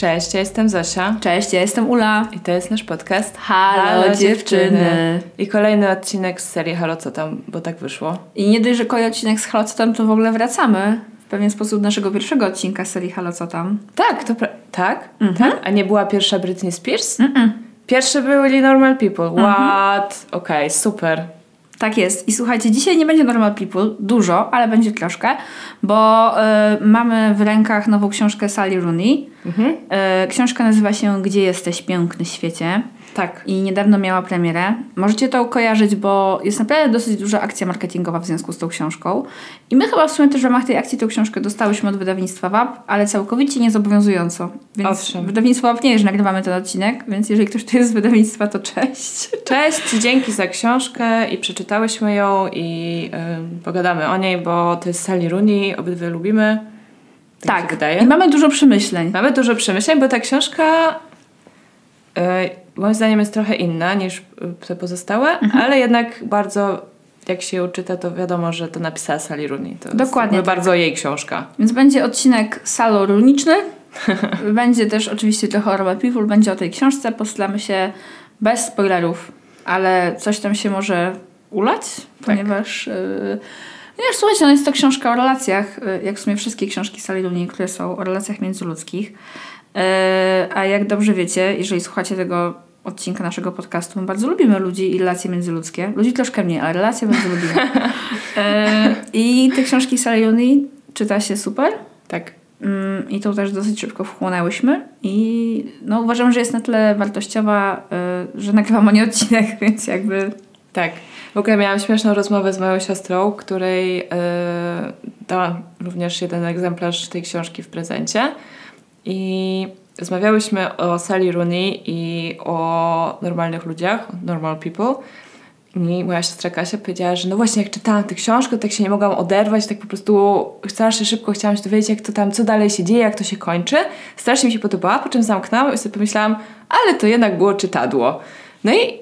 Cześć, ja jestem Zosia Cześć, ja jestem Ula. i to jest nasz podcast Halo, dziewczyny. I kolejny odcinek z serii Halo Co Tam, bo tak wyszło. I nie dość, że kolejny odcinek z Halo Co Tam, to w ogóle wracamy w pewien sposób do naszego pierwszego odcinka serii Halo Co Tam. Tak, to pra- tak? Mhm. tak? A nie była pierwsza Britney Spears? Pierwsze byli Normal People. Mhm. What? Okej, super. Tak jest. I słuchajcie, dzisiaj nie będzie Normal People, dużo, ale będzie troszkę, bo y, mamy w rękach nową książkę Sally Rooney. Mhm. Y, książka nazywa się Gdzie jesteś, piękny świecie. Tak. i niedawno miała premierę. Możecie to kojarzyć, bo jest naprawdę dosyć duża akcja marketingowa w związku z tą książką. I my chyba w sumie też w ramach tej akcji tą książkę dostałyśmy od wydawnictwa WAP, ale całkowicie niezobowiązująco. Więc Owszem. wydawnictwo WAP nie wie, że nagrywamy ten odcinek, więc jeżeli ktoś tu jest z wydawnictwa, to cześć. Cześć, dzięki za książkę i przeczytałyśmy ją i ym, pogadamy o niej, bo to jest Sally Rooney, obydwie lubimy. Tak, wydaje. I mamy dużo przemyśleń. Mamy dużo przemyśleń, bo ta książka moim zdaniem jest trochę inna niż y, te pozostałe, Mhm. ale jednak bardzo, jak się ją czyta, to wiadomo, że to napisała Sally Rooney. To Dokładnie jest tak. bardzo jej książka. Więc będzie odcinek saloruniczny. będzie też oczywiście trochę o Robert People, będzie o tej książce. Postaramy się bez spoilerów, ale coś tam się może ulać, ponieważ... Yy, Wiesz, słuchajcie, no jest to książka o relacjach, yy, jak w sumie wszystkie książki Sally Rooney, które są o relacjach międzyludzkich. Yy, a jak dobrze wiecie, jeżeli słuchacie tego odcinka naszego podcastu, my bardzo lubimy ludzi i relacje międzyludzkie. Ludzi troszkę mniej, ale relacje bardzo lubimy. Yy, I te książki Rooney czyta się super. Tak. Mm, I to też dosyć szybko wchłonęłyśmy i no, uważam, że jest na tyle wartościowa, y, że nagrywam o nie odcinek, więc jakby Tak. W ogóle miałam śmieszną rozmowę z moją siostrą, której yy, dałam również jeden egzemplarz tej książki w prezencie. I rozmawiałyśmy o Sally Rooney i o normalnych ludziach, normal people. I moja siostra Kasia powiedziała, że no właśnie jak czytałam tę książkę, tak się nie mogłam oderwać, tak po prostu strasznie szybko chciałam się dowiedzieć, jak to tam, co dalej się dzieje, jak to się kończy. Strasznie mi się podobała, po czym zamknęłam i sobie pomyślałam, ale to jednak było czytadło. No i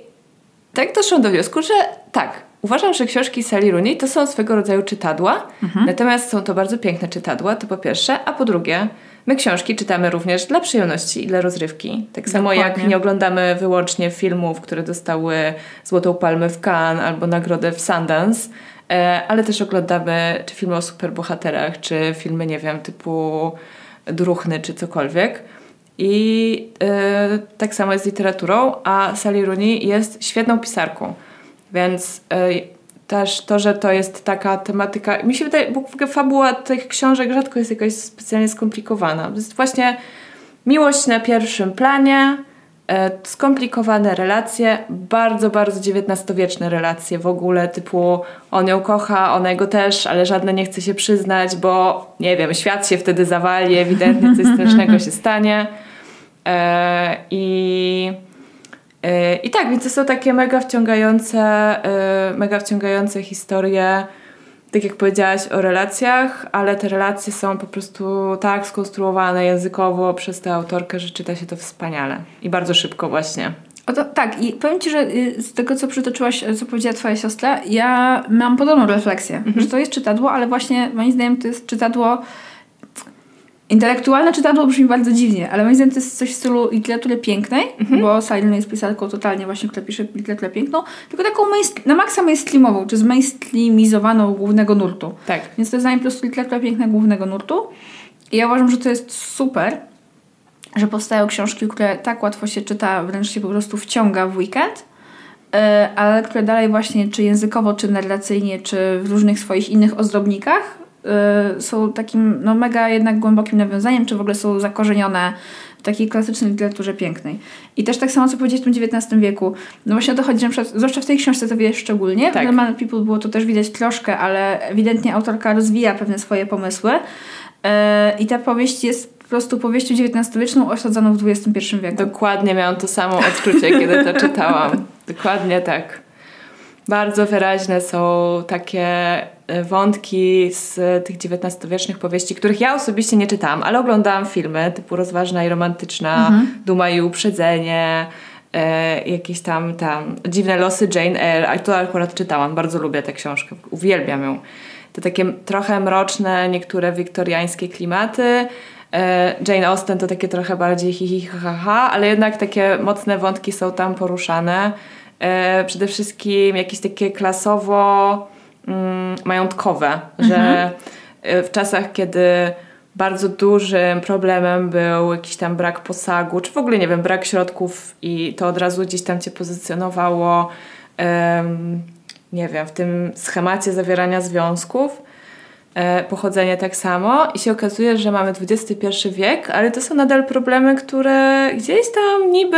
tak doszłam do wniosku, że tak, uważam, że książki Sally Rooney to są swego rodzaju czytadła, natomiast są to bardzo piękne czytadła, to po pierwsze, a po drugie, my książki czytamy również dla przyjemności i dla rozrywki. Tak samo jak Dokładnie. nie oglądamy wyłącznie filmów, które dostały Złotą Palmę w Cannes albo nagrodę w Sundance, e, ale też oglądamy czy filmy o superbohaterach, czy filmy, nie wiem, typu Druchny, czy cokolwiek. I e, tak samo jest z literaturą, a Sally Rooney jest świetną pisarką. Więc e, też to, że to jest taka tematyka. Mi się wydaje, bo w ogóle fabuła tych książek rzadko jest jakaś specjalnie skomplikowana. To jest właśnie miłość na pierwszym planie, e, skomplikowane relacje, bardzo, bardzo XIX-wieczne relacje w ogóle, typu on ją kocha, ona jego też, ale żadne nie chce się przyznać, bo nie wiem, świat się wtedy zawali, ewidentnie coś strasznego się stanie. E, I, I tak, więc to są takie mega wciągające, e, mega wciągające historie, tak jak powiedziałaś o relacjach, ale te relacje są po prostu tak skonstruowane językowo przez tę autorkę, że czyta się to wspaniale i bardzo szybko właśnie. To, tak, i powiem Ci, że y, z tego, co przytoczyłaś, co powiedziała Twoja siostra, ja mam podobną refleksję, że to jest czytadło, ale właśnie moim zdaniem to jest czytadło. Intelektualne czytadło brzmi bardzo dziwnie, ale moim zdaniem to jest coś w stylu literatury pięknej, bo Silent jest pisarką totalnie właśnie, która pisze literaturę piękną, tylko taką na maksa mainstreamową, czy zmainstreamizowaną głównego nurtu. Tak. Więc to jest dla mnie po prostu literatura piękna głównego nurtu. I ja uważam, że to jest super, że powstają książki, które tak łatwo się czyta, wręcz się po prostu wciąga w weekend, e, ale które dalej właśnie, czy językowo, czy narracyjnie, czy w różnych swoich innych ozdobnikach są takim no, mega jednak głębokim nawiązaniem, czy w ogóle są zakorzenione w takiej klasycznej literaturze pięknej. I też tak samo, co powiedzieć w tym XIX wieku. No właśnie o to chodzi, że przykład, zwłaszcza w tej książce to widać szczególnie. Tak. W Normal People było to też widać troszkę, ale ewidentnie autorka rozwija pewne swoje pomysły. Yy, I ta powieść jest po prostu powieścią XIX-wieczną osadzoną w XXI wieku. Dokładnie miałam to samo odczucie, kiedy to czytałam. Dokładnie tak. Bardzo wyraźne są takie e, wątki z tych XIX-wiecznych powieści, których ja osobiście nie czytałam, ale oglądałam filmy typu Rozważna i Romantyczna, mhm. Duma i Uprzedzenie, e, jakieś tam, tam Dziwne losy Jane Eyre, a to akurat czytałam, bardzo lubię tę książkę, uwielbiam ją. Te takie trochę mroczne, niektóre wiktoriańskie klimaty, e, Jane Austen to takie trochę bardziej hi, hi ha, ha, ale jednak takie mocne wątki są tam poruszane przede wszystkim jakieś takie klasowo mm, majątkowe, mhm. że e, w czasach, kiedy bardzo dużym problemem był jakiś tam brak posagu, czy w ogóle, nie wiem, brak środków i to od razu gdzieś tam cię pozycjonowało, um, nie wiem, w tym schemacie zawierania związków, E, pochodzenie tak samo i się okazuje, że mamy XXI wiek, ale to są nadal problemy, które gdzieś tam niby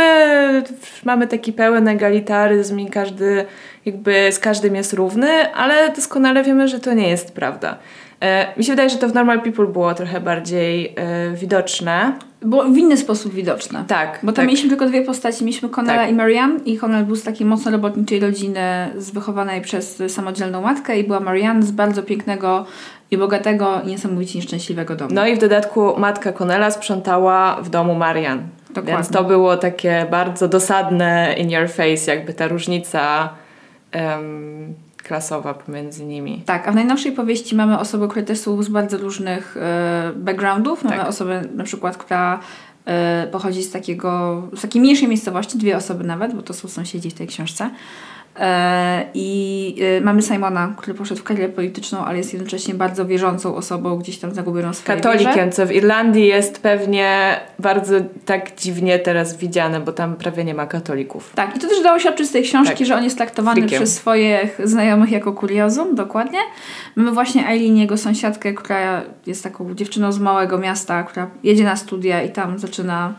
mamy taki pełen egalitaryzm i każdy jakby z każdym jest równy, ale doskonale wiemy, że to nie jest prawda. E, mi się wydaje, że to w Normal People było trochę bardziej e, widoczne. Było w inny sposób widoczne. Tak. Bo tam tak. mieliśmy tylko dwie postaci. Mieliśmy Connella tak. i Marianne i Connell był z takiej mocno robotniczej rodziny, z wychowanej przez samodzielną matkę i była Marianne z bardzo pięknego i bogatego niesamowicie nieszczęśliwego domu. No i w dodatku matka Connella sprzątała w domu Marian. Dokładnie. Więc to było takie bardzo dosadne in your face, jakby ta różnica um, klasowa pomiędzy nimi. Tak, a w najnowszej powieści mamy osoby, które też są z bardzo różnych e, backgroundów. Mamy tak. osobę na przykład, która e, pochodzi z takiego, z takiej mniejszej miejscowości, dwie osoby nawet, bo to są sąsiedzi w tej książce. E, I e, mamy Simona, który poszedł w karierę polityczną, ale jest jednocześnie bardzo wierzącą osobą, gdzieś tam zagubioną swoje Katolikiem, wierze. co w Irlandii jest pewnie bardzo tak dziwnie teraz widziane, bo tam prawie nie ma katolików. Tak, i to też dało się odczuć z tej książki, tak. że on jest traktowany Frikiem. przez swoich znajomych jako kuriozum, dokładnie. Mamy właśnie Eileen, jego sąsiadkę, która jest taką dziewczyną z małego miasta, która jedzie na studia i tam zaczyna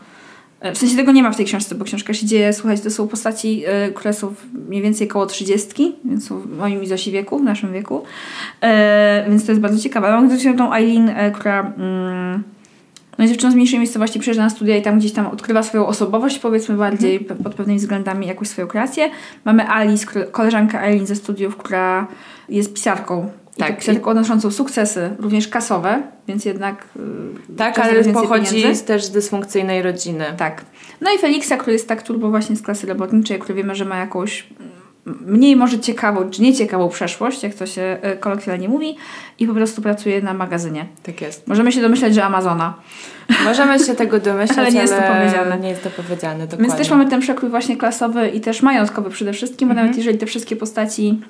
w sensie tego nie ma w tej książce, bo książka się dzieje, słuchajcie, to są postaci, yy, które są mniej więcej koło 30, więc są w moim Zosi wieku, w naszym wieku. Yy, więc to jest bardzo ciekawe. Mam też tą Eileen, która mm, no, dziewczyna z mniejszej miejscowości przyjeżdża na studia i tam gdzieś tam odkrywa swoją osobowość, powiedzmy bardziej mhm. pod pewnymi względami, jakąś swoją kreację. Mamy Alice, koleżankę Eileen ze studiów, która jest pisarką tak, tylko odnoszącą sukcesy, również kasowe, więc jednak. Yy, tak, ale pochodzi pieniędzy. też z dysfunkcyjnej rodziny. Tak. No i Feliksa, który jest tak turbo właśnie z klasy robotniczej, który wiemy, że ma jakąś mniej może ciekawą, czy nieciekawą przeszłość, jak to się y, kolokwialnie mówi, i po prostu pracuje na magazynie. Tak jest. Możemy się domyślać, że Amazona. Możemy się tego domyślać, ale nie jest to powiedziane. Nie jest to powiedziane, dokładnie. Więc też mamy ten przekrój właśnie klasowy i też majątkowy przede wszystkim, bo -hmm. nawet jeżeli te wszystkie postaci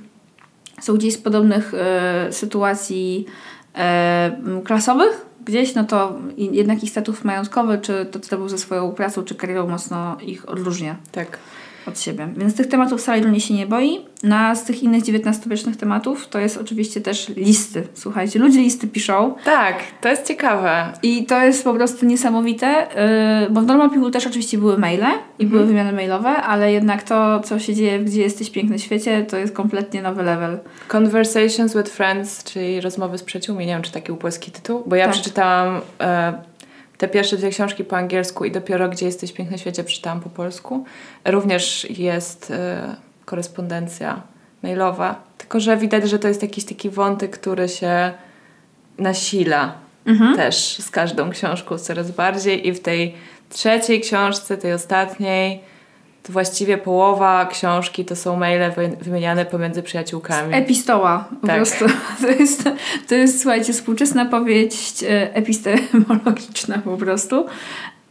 są gdzieś z podobnych e, sytuacji e, klasowych gdzieś, no to jednak ich status majątkowy, czy to, co to był ze swoją pracą, czy karierą mocno ich odróżnia. Tak od siebie. Więc tych tematów Saliruni się nie boi. Na z tych innych XIX-wiecznych tematów to jest oczywiście też listy. Słuchajcie, ludzie listy piszą. Tak, to jest ciekawe. I to jest po prostu niesamowite, yy, bo w Normal People też oczywiście były maile i były mhm. wymiany mailowe, ale jednak to, co się dzieje Gdzie jesteś piękny świecie, to jest kompletnie nowy level. Conversations with Friends, czyli rozmowy z przyjaciółmi. Nie wiem, czy taki był polski tytuł, bo ja tak. Przeczytałam... Yy, te pierwsze dwie książki po angielsku i dopiero Gdzie jesteś w pięknym świecie przeczytałam po polsku. Również jest y, korespondencja mailowa, tylko że widać, że to jest jakiś taki wątek, który się nasila mhm. też z każdą książką coraz bardziej i w tej trzeciej książce, tej ostatniej to właściwie połowa książki to są maile wymieniane pomiędzy przyjaciółkami. Epistoła po tak. prostu. To jest, to jest, słuchajcie, współczesna powieść e, epistemologiczna po prostu.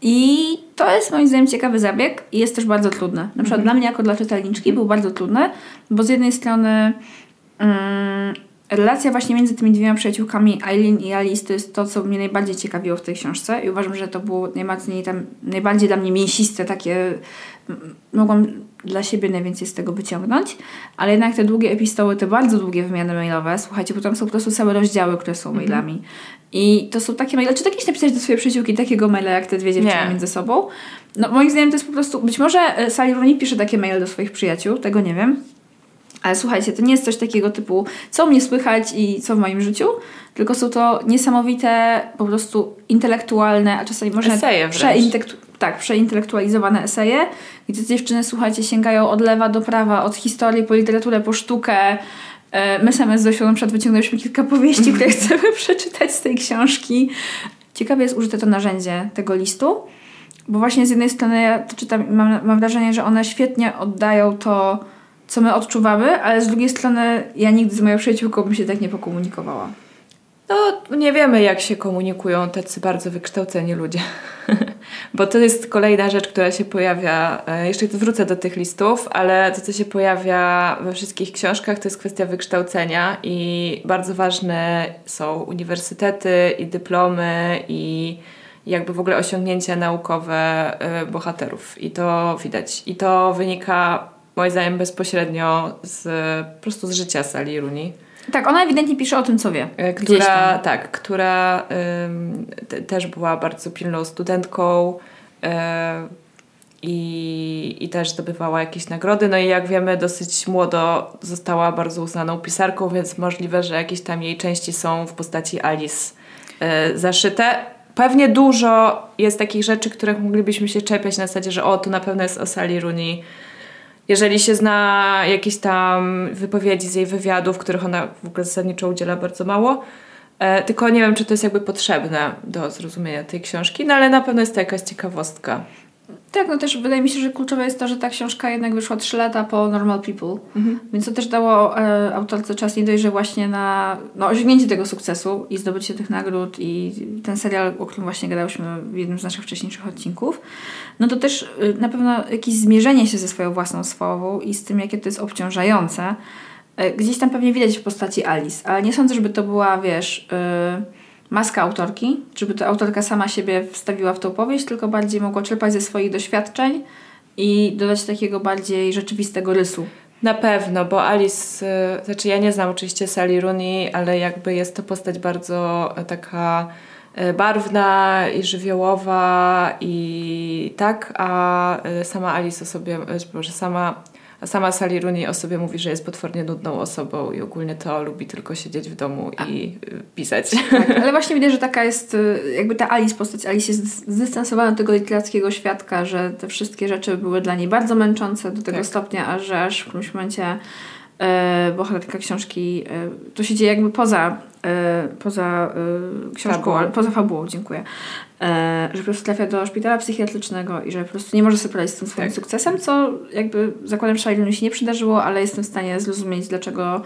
I to jest moim zdaniem ciekawy zabieg i jest też bardzo trudne. Na przykład mhm. dla mnie jako dla czytelniczki był bardzo trudny, bo z jednej strony mm, relacja właśnie między tymi dwiema przyjaciółkami Eileen i Alice to jest to, co mnie najbardziej ciekawiło w tej książce i uważam, że to było najmocniej tam, najbardziej dla mnie mięsiste, takie mogłam dla siebie najwięcej z tego wyciągnąć, ale jednak te długie epistoły, te bardzo długie wymiany mailowe, słuchajcie, bo tam są po prostu całe rozdziały, które są mhm. mailami. I to są takie maile, czy tak kiedyś napisać do swojej przyjaciółki takiego maila, jak te dwie dziewczyny Nie. między sobą? No moim zdaniem to jest po prostu, być może e, Sally Rooney pisze takie maile do swoich przyjaciół, tego nie wiem, ale słuchajcie, to nie jest coś takiego typu, co mnie słychać i co w moim życiu, tylko są to niesamowite, po prostu intelektualne, a czasami może przeintelektu- tak, przeintelektualizowane eseje, gdzie dziewczyny, słuchajcie, sięgają od lewa do prawa, od historii po literaturę, po sztukę. E, my same z Zosią na przykład wyciągnęliśmy kilka powieści, które chcemy przeczytać z tej książki. Ciekawie jest użyte to narzędzie tego listu, bo właśnie z jednej strony ja to czytam mam, mam wrażenie, że one świetnie oddają to, co my odczuwamy, ale z drugiej strony ja nigdy z moją przyjaciółką bym się tak nie pokomunikowała. No, nie wiemy, jak się komunikują tacy bardzo wykształceni ludzie. Bo to jest kolejna rzecz, która się pojawia. E, jeszcze wrócę do tych listów, ale to, co się pojawia we wszystkich książkach, to jest kwestia wykształcenia i bardzo ważne są uniwersytety i dyplomy i jakby w ogóle osiągnięcia naukowe e, bohaterów. I to widać. I to wynika moim zdaniem bezpośrednio z, po prostu z życia Sali Runi. Tak, ona ewidentnie pisze o tym, co wie. E, która, tak, która te, też była bardzo pilną studentką yy, i, i też zdobywała jakieś nagrody. No i jak wiemy, dosyć młodo została bardzo uznaną pisarką, więc możliwe, że jakieś tam jej części są w postaci Alice yy, zaszyte. Pewnie dużo jest takich rzeczy, których moglibyśmy się czepiać na zasadzie, że o, to na pewno jest o Sally Rooney jeżeli się zna jakieś tam wypowiedzi z jej wywiadów, których ona w ogóle zasadniczo udziela bardzo mało, e, tylko nie wiem, czy to jest jakby potrzebne do zrozumienia tej książki, no ale na pewno jest to jakaś ciekawostka. Tak, no też wydaje mi się, że kluczowe jest to, że ta książka jednak wyszła 3 lata po Normal People, mhm. więc to też dało e, autorce czas nie dość, że właśnie na no, osiągnięcie tego sukcesu i zdobycie tych nagród i ten serial, o którym właśnie gadałyśmy w jednym z naszych wcześniejszych odcinków, no to też y, na pewno jakieś zmierzenie się ze swoją własną słową i z tym, jakie to jest obciążające. Y, gdzieś tam pewnie widać w postaci Alice, ale nie sądzę, żeby to była, wiesz... Y, maska autorki, żeby to autorka sama siebie wstawiła w tą powieść, tylko bardziej mogła czerpać ze swoich doświadczeń i dodać takiego bardziej rzeczywistego rysu. Na pewno, bo Alice, y, znaczy ja nie znam oczywiście Sally Rooney, ale jakby jest to postać bardzo e, taka e, barwna i żywiołowa i tak, a e, sama Alice o sobie, że sama sama Sally Rooney o sobie mówi, że jest potwornie nudną osobą i ogólnie to lubi tylko siedzieć w domu A. i y, pisać. Tak, ale właśnie widać, że taka jest, y, jakby ta Alice, postać Alice jest zdystansowana od tego literackiego świadka, że te wszystkie rzeczy były dla niej bardzo męczące do tego tak. stopnia, a że aż w którymś momencie bohaterka książki, e, to się dzieje jakby poza, e, poza e, książką, poza fabułą, dziękuję. E, że po prostu trafia do szpitala psychiatrycznego i że po prostu nie może sobie poradzić z tym swoim tak. sukcesem, co jakby zakładam Shailene się nie przydarzyło, ale jestem w stanie zrozumieć, dlaczego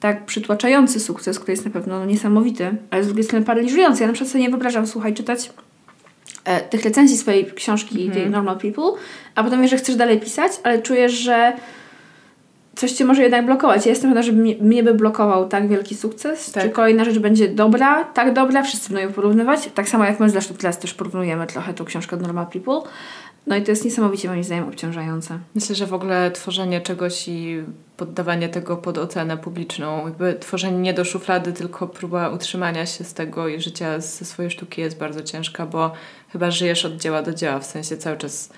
tak przytłaczający sukces, który jest na pewno niesamowity, ale z drugiej strony paraliżujący. Ja na przykład sobie nie wyobrażam, słuchaj, czytać e, tych recenzji swojej książki, mm. tej Normal People, a potem wiesz, że chcesz dalej pisać, ale czujesz, że coś cię może jednak blokować. Ja jestem pewna, że mnie, mnie by blokował tak wielki sukces, tak. czy kolejna rzecz będzie dobra, tak dobra, wszyscy będą ją porównywać. Tak samo jak my zresztą teraz też porównujemy trochę tą książkę od Normal People. No i to jest niesamowicie moim zdaniem obciążające. Myślę, że w ogóle tworzenie czegoś i poddawanie tego pod ocenę publiczną, jakby tworzenie nie do szuflady, tylko próba utrzymania się z tego i życia ze swojej sztuki jest bardzo ciężka, bo chyba żyjesz od dzieła do dzieła, w sensie cały czas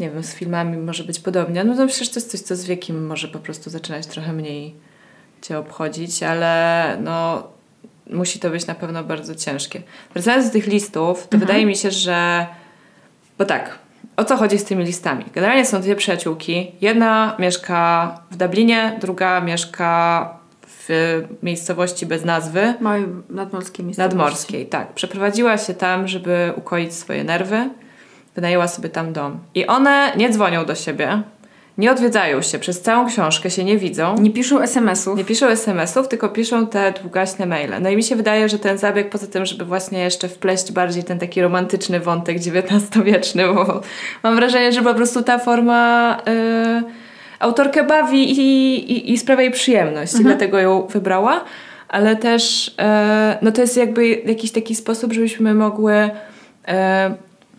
nie wiem, z filmami może być podobnie. No to przecież to jest coś, co z wiekiem może po prostu zaczynać trochę mniej cię obchodzić, ale no musi to być na pewno bardzo ciężkie. Wracając do tych listów, to mhm. wydaje mi się, że bo tak, o co chodzi z tymi listami? Generalnie są dwie przyjaciółki. Jedna mieszka w Dublinie, druga mieszka w miejscowości bez nazwy. Małej nadmorskiej miejscowości. Nadmorskiej, tak. Przeprowadziła się tam, żeby ukoić swoje nerwy wynajęła sobie tam dom. I one nie dzwonią do siebie, nie odwiedzają się, przez całą książkę się nie widzą. Nie piszą SMS-ów. Nie piszą SMS-ów, tylko piszą te długaśne maile. No i mi się wydaje, że ten zabieg, poza tym, żeby właśnie jeszcze wpleść bardziej ten taki romantyczny wątek XIX-wieczny, bo mam wrażenie, że po prostu ta forma yy, autorkę bawi i, i, i sprawia jej przyjemność. Mhm. Dlatego ją wybrała. Ale też yy, no to jest jakby jakiś taki sposób, żebyśmy mogły yy,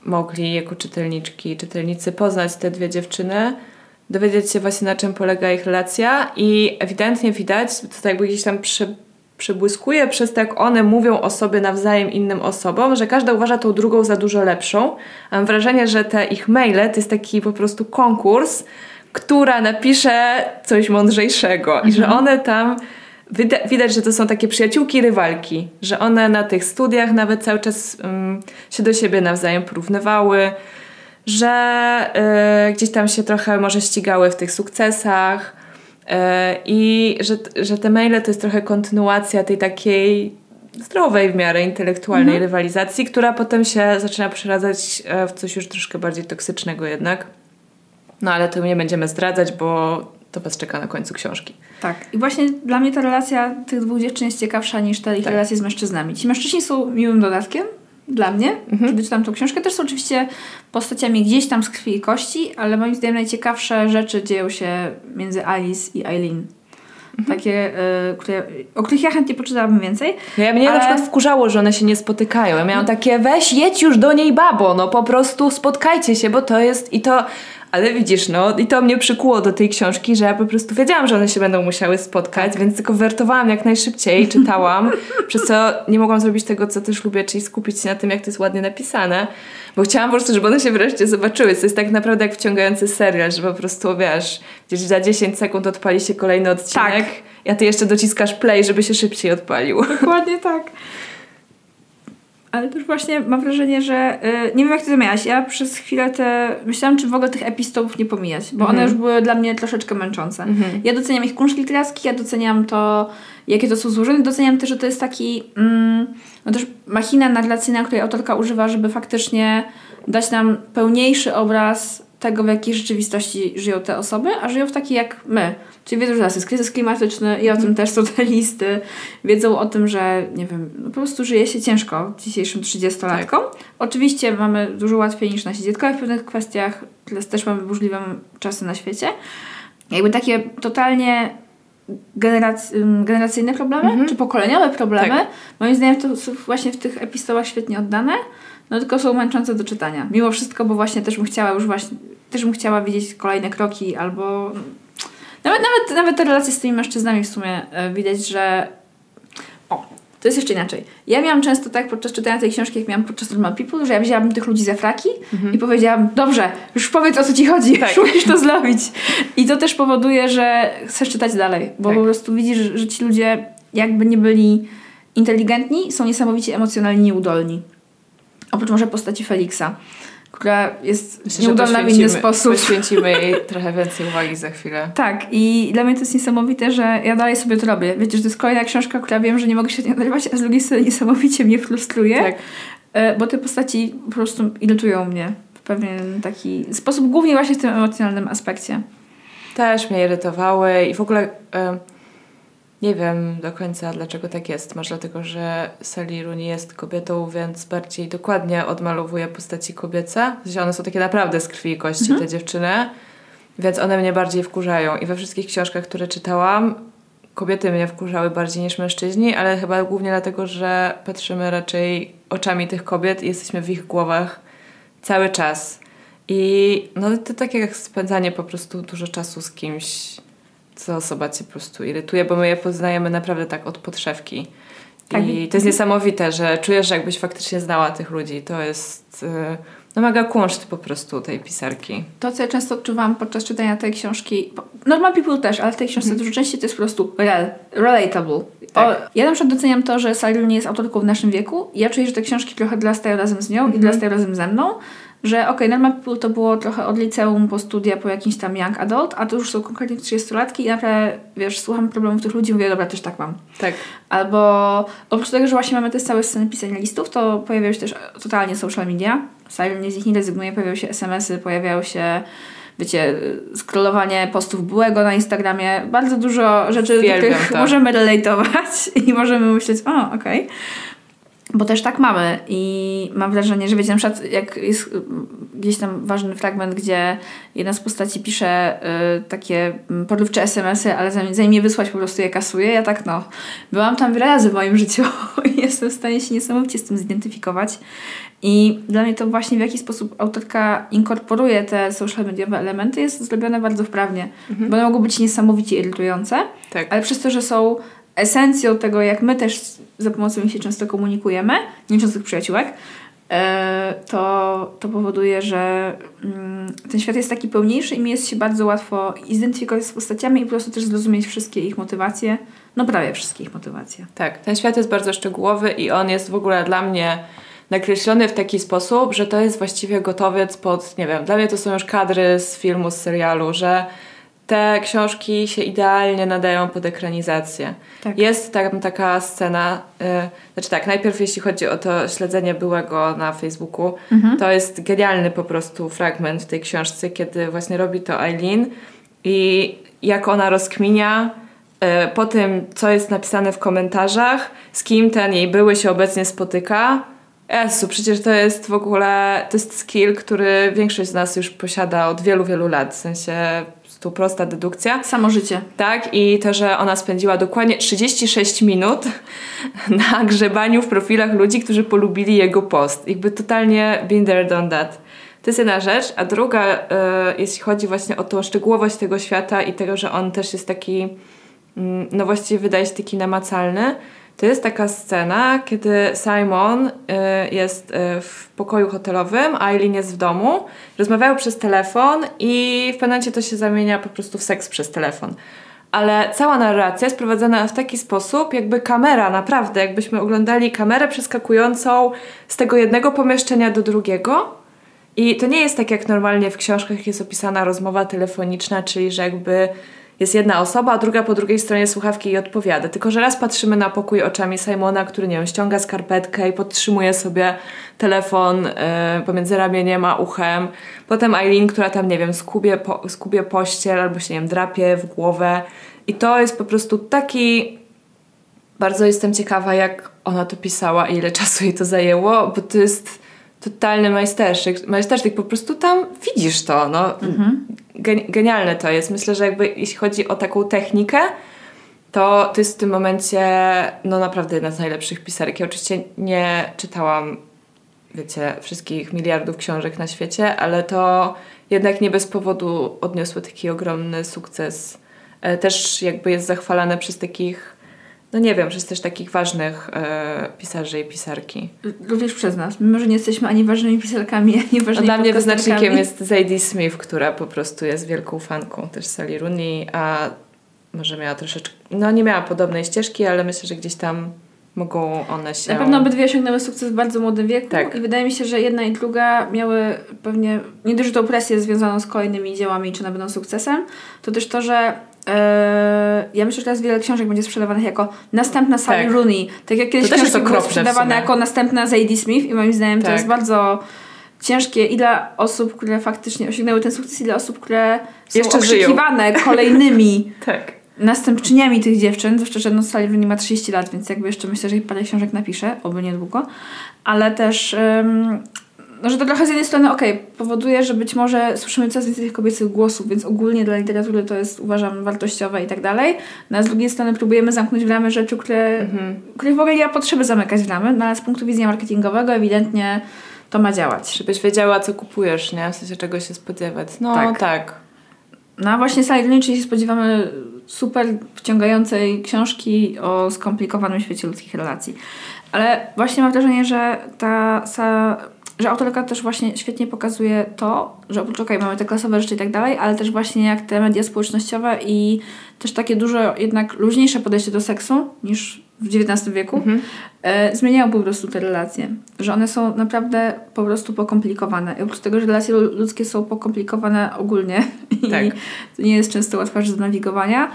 mogli jako czytelniczki, czytelnicy poznać te dwie dziewczyny dowiedzieć się właśnie na czym polega ich relacja i ewidentnie widać, to tak jakby gdzieś tam przy, przybłyskuje przez to, jak one mówią o sobie nawzajem innym osobom, że każda uważa tą drugą za dużo lepszą. Mam wrażenie, że te ich maile to jest taki po prostu konkurs, która napisze coś mądrzejszego mhm. i że mhm. one tam widać, że to są takie przyjaciółki, rywalki, że one na tych studiach nawet cały czas um, się do siebie nawzajem porównywały, że y, gdzieś tam się trochę może ścigały w tych sukcesach y, i że, że te maile to jest trochę kontynuacja tej takiej zdrowej w miarę intelektualnej mhm. rywalizacji, która potem się zaczyna przeradzać e, w coś już troszkę bardziej toksycznego jednak. No ale to nie będziemy zdradzać, bo to Was czeka na końcu książki. Tak. I właśnie dla mnie ta relacja tych dwóch dziewczyn jest ciekawsza niż te ich tak. relacje z mężczyznami. Ci mężczyźni są miłym dodatkiem dla mnie, mhm. kiedy czytam tą książkę. Też są oczywiście postaciami gdzieś tam z krwi i kości, ale moim zdaniem najciekawsze rzeczy dzieją się między Alice i Eileen. Mhm. Takie, y, które, o których ja chętnie poczytałabym więcej. Ja mnie ale... na przykład wkurzało, że one się nie spotykają. Ja miałam no. takie, weź jedź już do niej babo, no po prostu spotkajcie się, bo to jest i to ale widzisz, no i to mnie przykuło do tej książki, że ja po prostu wiedziałam, że one się będą musiały spotkać, więc tylko wertowałam jak najszybciej, czytałam, przez co nie mogłam zrobić tego, co też lubię, czyli skupić się na tym, jak to jest ładnie napisane, bo chciałam po prostu, żeby one się wreszcie zobaczyły. To jest tak naprawdę jak wciągający serial, że po prostu, wiesz, gdzieś za 10 sekund odpali się kolejny odcinek, tak. a ty jeszcze dociskasz play, żeby się szybciej odpalił. Dokładnie tak. Ale też właśnie mam wrażenie, że yy, nie wiem jak ty to miałaś. Ja przez chwilę te myślałam, czy w ogóle tych epistopów nie pomijać, bo one mhm. już były dla mnie troszeczkę męczące. Mhm. Ja doceniam ich kunszt literacki, ja doceniam to, jakie to są złożone, doceniam też, że to jest taki mm, no też machina narracyjna, której autorka używa, żeby faktycznie dać nam pełniejszy obraz tego, w jakiej rzeczywistości żyją te osoby, a żyją w takiej jak my. Czyli wiedzą, że teraz jest kryzys klimatyczny i o tym też są te listy. Wiedzą o tym, że nie wiem, no po prostu żyje się ciężko dzisiejszym 30-latkom. Tak. Oczywiście mamy dużo łatwiej niż nasi dziadkowie w pewnych kwestiach, teraz też mamy burzliwe czasy na świecie. Jakby takie totalnie generac generacyjne problemy, mhm. czy pokoleniowe problemy, tak. moim zdaniem to są właśnie w tych epistolach świetnie oddane, no tylko są męczące do czytania. Mimo wszystko, bo właśnie też bym chciała już właśnie, też bym chciała widzieć kolejne kroki albo nawet, nawet, nawet te relacje z tymi mężczyznami w sumie e, widać, że o, to jest jeszcze inaczej. Ja miałam często tak podczas czytania tej książki, jak miałam podczas Normal People, że ja wzięłabym tych ludzi za fraki mhm. i powiedziałam, dobrze, już powiedz o co ci chodzi, tak. już musisz to zrobić. I to też powoduje, że chcesz czytać dalej, bo tak. po prostu widzisz, że ci ludzie jakby nie byli inteligentni, są niesamowicie emocjonalnie nieudolni. Oprócz może postaci Feliksa która jest Myślę, nieudolna w inny sposób. Poświęcimy jej trochę więcej uwagi za chwilę. Tak, i dla mnie to jest niesamowite, że ja dalej sobie to robię. Wiecie, że to jest kolejna książka, która wiem, że nie mogę się nie nagrywać, a z drugiej strony niesamowicie mnie frustruje, tak. E, bo te postaci po prostu irytują mnie w pewien taki sposób, głównie właśnie w tym emocjonalnym aspekcie. Też mnie irytowały i w ogóle... Y nie wiem do końca, dlaczego tak jest. Może dlatego, że Sally Rooney jest kobietą, więc bardziej dokładnie odmalowuje postaci kobiece. W sensie one są takie naprawdę z krwi i kości, mhm. te dziewczyny. Więc one mnie bardziej wkurzają. I we wszystkich książkach, które czytałam, kobiety mnie wkurzały bardziej niż mężczyźni, ale chyba głównie dlatego, że patrzymy raczej oczami tych kobiet i jesteśmy w ich głowach cały czas. I no to takie jak spędzanie po prostu dużo czasu z kimś co osoba cię po prostu irytuje, bo my je poznajemy naprawdę tak od podszewki. Tak. I to jest niesamowite, że czujesz, że jakbyś faktycznie znała tych ludzi. To jest yy, no mega kunszt po prostu tej pisarki. To, co ja często odczuwam podczas czytania tej książki, Normal People też, ale w tej książce mm. dużo częściej to jest po prostu real, relatable. Tak. O, ja na przykład doceniam to, że Sally nie jest autorką w naszym wieku. Ja czuję, że te książki trochę dorastają razem z nią mm -hmm. i dorastają mhm. razem ze mną że Normal People to było trochę od liceum po studia, po jakimś tam young adult, a to już są konkretnie 30-latki i naprawdę, wiesz, słucham problemów tych ludzi i mówię, dobra, też tak mam. Tak. Albo oprócz tego, że właśnie mamy te całe sceny pisania listów, to pojawiają się też totalnie social media. Silent z nich nie rezygnuje, pojawiają się SMS-y, pojawiają się wiecie, scrollowanie postów byłego na Instagramie, bardzo dużo rzeczy, do których to. możemy relatować i możemy myśleć, o, okej. Okay. Bo też tak mamy i mam wrażenie, że wiecie, na przykład jak jest y, gdzieś tam ważny fragment, gdzie jedna z postaci pisze y, takie mm, porywcze SMS-y, ale zanim, zanim je wysłać po prostu je kasuje. Ja tak no, byłam tam wiele razy w moim życiu i jestem w stanie się niesamowicie z tym zidentyfikować. I dla mnie to właśnie w jaki sposób autorka inkorporuje te social mediowe elementy jest zrobione bardzo wprawnie. Mhm. Bo one mogą być niesamowicie irytujące, tak. ale przez to, że są esencją tego, jak my też za pomocą nich się często komunikujemy, nieczęstych przyjaciółek, e, to, to powoduje, że mm, ten świat jest taki pełniejszy i mi jest się bardzo łatwo identyfikować z postaciami i po prostu też zrozumieć wszystkie ich motywacje, no prawie wszystkie ich motywacje. Tak, ten świat jest bardzo szczegółowy i on jest w ogóle dla mnie nakreślony w taki sposób, że to jest właściwie gotowiec pod, nie wiem, dla mnie to są już kadry z filmu, z serialu, że te książki się idealnie nadają pod ekranizację. Tak. Jest tam taka scena, yy, znaczy tak, najpierw jeśli chodzi o to śledzenie byłego na Facebooku, mhm. to jest genialny po prostu fragment w tej książce, kiedy właśnie robi to Eileen i jak ona rozkminia yy, po tym, co jest napisane w komentarzach, z kim ten jej były się obecnie spotyka, Jezu, przecież to jest w ogóle, to jest skill, który większość z nas już posiada od wielu, wielu lat. W sensie tu prosta dedukcja. Samo życie. Tak, i to, że ona spędziła dokładnie 36 minut na grzebaniu w profilach ludzi, którzy polubili jego post. Jakby totalnie been there, done that. To jest jedna rzecz, a druga, yy, jeśli chodzi właśnie o tą szczegółowość tego świata i tego, że on też jest taki, yy, no właściwie wydaje się taki namacalny, to jest taka scena, kiedy Simon y, jest y, w pokoju hotelowym, a Eileen jest w domu. Rozmawiają przez telefon i w pewnym momencie to się zamienia po prostu w seks przez telefon. Ale cała narracja jest prowadzona w taki sposób, jakby kamera, naprawdę, jakbyśmy oglądali kamerę przeskakującą z tego jednego pomieszczenia do drugiego. I to nie jest tak, jak normalnie w książkach jest opisana rozmowa telefoniczna, czyli że jakby jest jedna osoba, a druga po drugiej stronie słuchawki i odpowiada. Tylko, że raz patrzymy na pokój oczami Simona, który, nie wiem, ściąga skarpetkę i podtrzymuje sobie telefon y, pomiędzy ramieniem a uchem. Potem Eileen, która tam, nie wiem, skubie, po, skubie pościel albo się, nie wiem, drapie w głowę. I to jest po prostu taki... Bardzo jestem ciekawa, jak ona to pisała i ile czasu jej to zajęło, bo to jest totalny majstersztyk. Majstersztyk, po prostu tam widzisz to, no. Mhm. Genialne to jest. Myślę, że jakby jeśli chodzi o taką technikę, to to jest w tym momencie no naprawdę jedna z najlepszych pisarek. Ja oczywiście nie czytałam, wiecie, wszystkich miliardów książek na świecie, ale to jednak nie bez powodu odniosło taki ogromny sukces. E, też jakby jest zachwalane przez takich no nie wiem, przez też takich ważnych e, pisarzy i pisarki. Również przez nas. Mimo, że nie jesteśmy ani ważnymi pisarkami, ani ważnymi Dla mnie wyznacznikiem jest Zadie Smith, która po prostu jest wielką fanką też Sally Rooney, a może miała troszeczkę, no nie miała podobnej ścieżki, ale myślę, że gdzieś tam mogą one się... Na pewno obydwie osiągnęły sukces w bardzo młodym wieku tak. i wydaje mi się, że jedna i druga miały pewnie nie dość tą presję związaną z kolejnymi dziełami, czy one będą sukcesem, to też to, że ja myślę, że teraz wiele książek będzie sprzedawanych jako następna Sally tak. Rooney. Tak jak kiedyś to książki były sprzedawane jako następna Zadie Smith i moim zdaniem tak. to jest bardzo ciężkie i dla osób, które faktycznie osiągnęły ten sukces i dla osób, które są Jeszcze oczekiwane żyją. kolejnymi tak. następczyniami tych dziewczyn, zwłaszcza, że no Sally Rooney ma 30 lat, więc jakby jeszcze myślę, że parę książek napisze, oby niedługo, ale też um, no, że to trochę z jednej strony, okej, okay, powoduje, że być może słyszymy coraz więcej tych kobiecych głosów, więc ogólnie dla literatury to jest, uważam, wartościowe i tak dalej. No, a z drugiej strony próbujemy zamknąć w ramy rzeczy, które, mhm. których w ogóle nie ma potrzeby zamykać w ramy, no ale z punktu widzenia marketingowego ewidentnie to ma działać. Żebyś wiedziała, co kupujesz, nie? W sensie czego się spodziewać. No tak. tak. No a właśnie Silent czyli się spodziewamy super wciągającej książki o skomplikowanym świecie ludzkich relacji. Ale właśnie mam wrażenie, że ta, ta że autorka też właśnie świetnie pokazuje to, że oprócz okay, mamy te klasowe rzeczy i tak dalej, ale też właśnie jak te media społecznościowe i też takie dużo jednak luźniejsze podejście do seksu niż w XIX wieku mhm. e, zmieniają po prostu te relacje. Że one są naprawdę po prostu pokomplikowane. I oprócz tego, że relacje ludzkie są pokomplikowane ogólnie tak. i to nie jest często łatwa rzecz do nawigowania,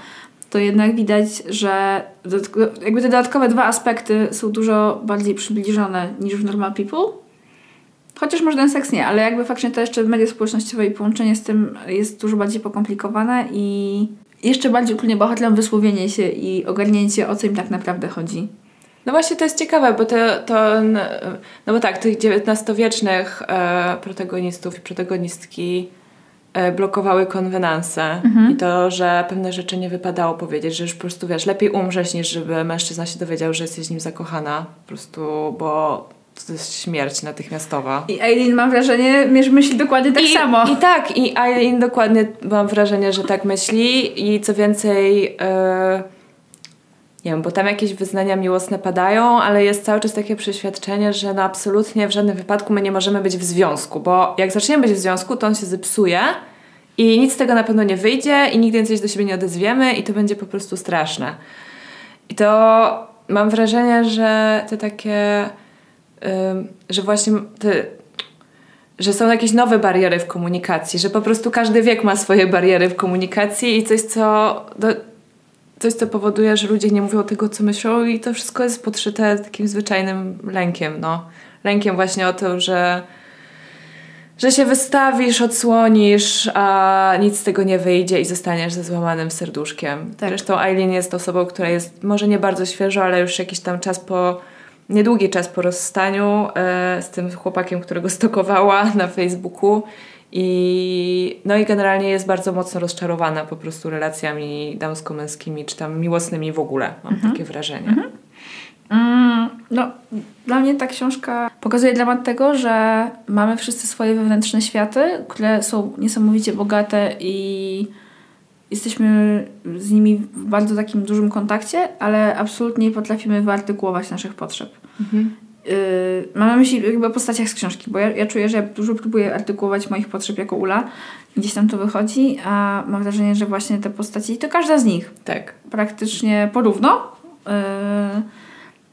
to jednak widać, że jakby te dodatkowe dwa aspekty są dużo bardziej przybliżone niż w Normal People Chociaż może ten seks nie, ale jakby faktycznie to jeszcze media społecznościowe i połączenie z tym jest dużo bardziej pokomplikowane i jeszcze bardziej utrudnia bohaterom wysłowienie się i ogarnięcie o co im tak naprawdę chodzi. No właśnie to jest ciekawe, bo to, to no bo tak, tych XIX-wiecznych e, protagonistów i protagonistki e, blokowały konwenanse mhm. i to, że pewne rzeczy nie wypadało powiedzieć, że już po prostu wiesz, lepiej umrzeć niż żeby mężczyzna się dowiedział, że jesteś z nim zakochana, po prostu, bo to jest śmierć natychmiastowa. I Eileen mam wrażenie, myśli dokładnie tak I, samo. I tak, i Eileen dokładnie mam wrażenie, że tak myśli i co więcej... Yy, nie wiem, bo tam jakieś wyznania miłosne padają, ale jest cały czas takie przeświadczenie, że no absolutnie w żadnym wypadku my nie możemy być w związku, bo jak zaczniemy być w związku, to on się zepsuje i nic z tego na pewno nie wyjdzie i nigdy więcej się do siebie nie odezwiemy i to będzie po prostu straszne. I to mam wrażenie, że te takie, że właśnie te, że są jakieś nowe bariery w komunikacji, że po prostu każdy wiek ma swoje bariery w komunikacji i coś, co... Do, coś, co powoduje, że ludzie nie mówią tego, co myślą i to wszystko jest podszyte takim zwyczajnym lękiem, no. Lękiem właśnie o to, że że się wystawisz, odsłonisz, a nic z tego nie wyjdzie i zostaniesz ze złamanym serduszkiem. Tak. Zresztą Eileen jest osobą, która jest może nie bardzo świeżo, ale już jakiś tam czas po, niedługi czas po rozstaniu e, z tym chłopakiem, którego stokowała na Facebooku i, no i generalnie jest bardzo mocno rozczarowana po prostu relacjami damsko-męskimi, czy tam miłosnymi w ogóle, mam mhm. takie wrażenie. Mhm. Mm, no, dla mnie ta książka pokazuje dramat tego, że mamy wszyscy swoje wewnętrzne światy, które są niesamowicie bogate i jesteśmy z nimi w bardzo takim dużym kontakcie, ale absolutnie nie potrafimy wyartykułować naszych potrzeb. Mhm. Yy, mam na myśli jakby o postaciach z książki, bo ja, ja czuję, że ja dużo próbuję artykułować moich potrzeb jako Ula. Gdzieś tam to wychodzi, a mam wrażenie, że właśnie te postaci, to każda z nich tak. praktycznie porówno yy,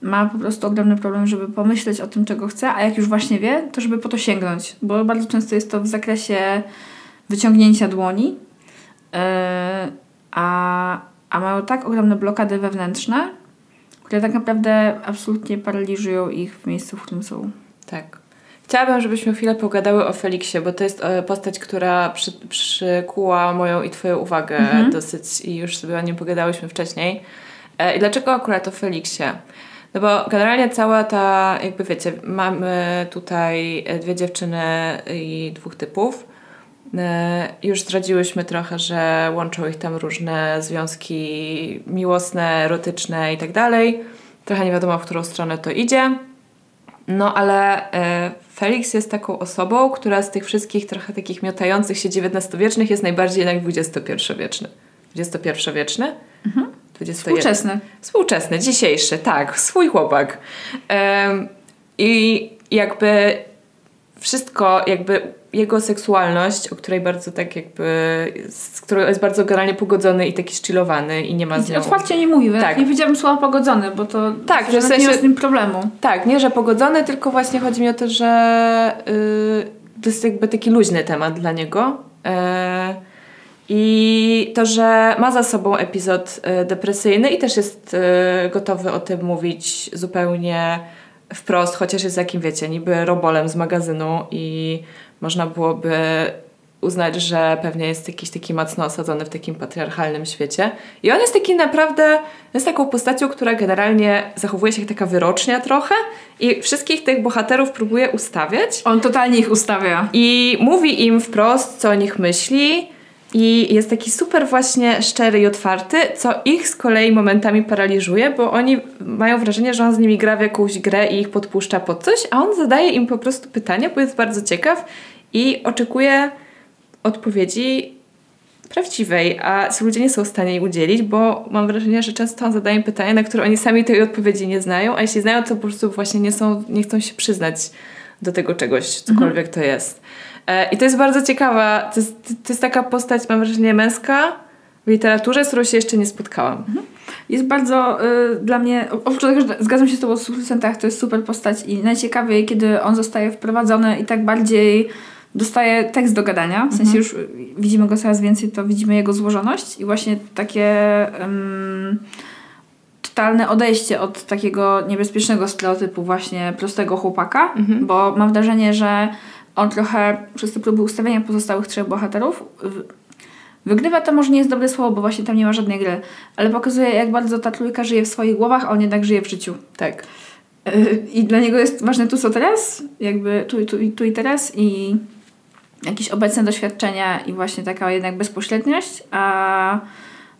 ma po prostu ogromny problem, żeby pomyśleć o tym, czego chce, a jak już właśnie wie, to żeby po to sięgnąć, bo bardzo często jest to w zakresie wyciągnięcia dłoni, a, a mają tak ogromne blokady wewnętrzne, które tak naprawdę absolutnie paraliżują ich w miejscu, w którym są. Tak. Chciałabym, żebyśmy chwilę pogadały o Feliksie, bo to jest e, postać, która przy, przykuła moją i Twoją uwagę mhm. dosyć i już sobie o nim pogadałyśmy wcześniej. E, I dlaczego akurat o Feliksie? No bo generalnie cała ta, jakby wiecie, mamy tutaj dwie dziewczyny i dwóch typów. E, już zdradziłyśmy trochę, że łączą ich tam różne związki miłosne, erotyczne i tak dalej. Trochę nie wiadomo, w którą stronę to idzie. No ale e, Felix jest taką osobą, która z tych wszystkich trochę takich miotających się XIX-wiecznych jest najbardziej jednak XXI-wieczny. XXI-wieczny? Mhm. Współczesny. Współczesny, dzisiejszy, tak, swój chłopak. I jakby wszystko, jakby jego seksualność, o której bardzo tak jakby, z którą jest bardzo generalnie pogodzony i taki szczylowany i nie ma z nią... Otwarcie nie mówi, tak. nie widziałam słowa pogodzony, bo to tak, że w sensie, nie ma z nim problemu. Tak, nie, że pogodzony, tylko właśnie chodzi mi o to, że yy, to jest jakby taki luźny temat dla niego. Yy, I to, że ma za sobą epizod yy, depresyjny i też jest yy, gotowy o tym mówić zupełnie wprost, chociaż jest jakim, wiecie, niby robolem z magazynu i można byłoby uznać, że pewnie jest jakiś taki mocno osadzony w takim patriarchalnym świecie. I on jest taki naprawdę, jest taką postacią, która generalnie zachowuje się jak taka wyrocznia trochę i wszystkich tych bohaterów próbuje ustawiać. On totalnie ich ustawia. I mówi im wprost, co o nich myśli i jest taki super właśnie szczery i otwarty, co ich z kolei momentami paraliżuje, bo oni mają wrażenie, że on z nimi gra w jakąś grę i ich podpuszcza pod coś, a on zadaje im po prostu pytania, bo jest bardzo ciekaw i oczekuje odpowiedzi prawdziwej, a ci ludzie nie są w stanie jej udzielić, bo mam wrażenie, że często on zadaje pytania, na które oni sami tej odpowiedzi nie znają, a jeśli znają, to po prostu właśnie nie, są, nie chcą się przyznać do tego czegoś, cokolwiek mhm. to jest. E, I to jest bardzo ciekawa, to jest, to jest taka postać, mam wrażenie, męska w literaturze, z którą się jeszcze nie spotkałam. Mhm. Jest bardzo y, dla mnie, oprócz tego, że zgadzam się z Tobą w 100%, to jest super postać i najciekawiej, kiedy on zostaje wprowadzony i tak bardziej dostaje tekst do gadania, w sensie mhm. już widzimy go coraz więcej, to widzimy jego złożoność i właśnie takie um, totalne odejście od takiego niebezpiecznego stereotypu właśnie prostego chłopaka, mhm. bo mam wrażenie, że on trochę przez te próby ustawienia pozostałych trzech bohaterów Wygrywa to może nie jest dobre słowo, bo właśnie tam nie ma żadnej gry, ale pokazuje, jak bardzo ta trójka żyje w swoich głowach, a on jednak żyje w życiu. Tak. Yy, I dla niego jest ważne tu, co teraz, jakby tu, tu, tu i teraz i jakieś obecne doświadczenia i właśnie taka jednak bezpośredniość, a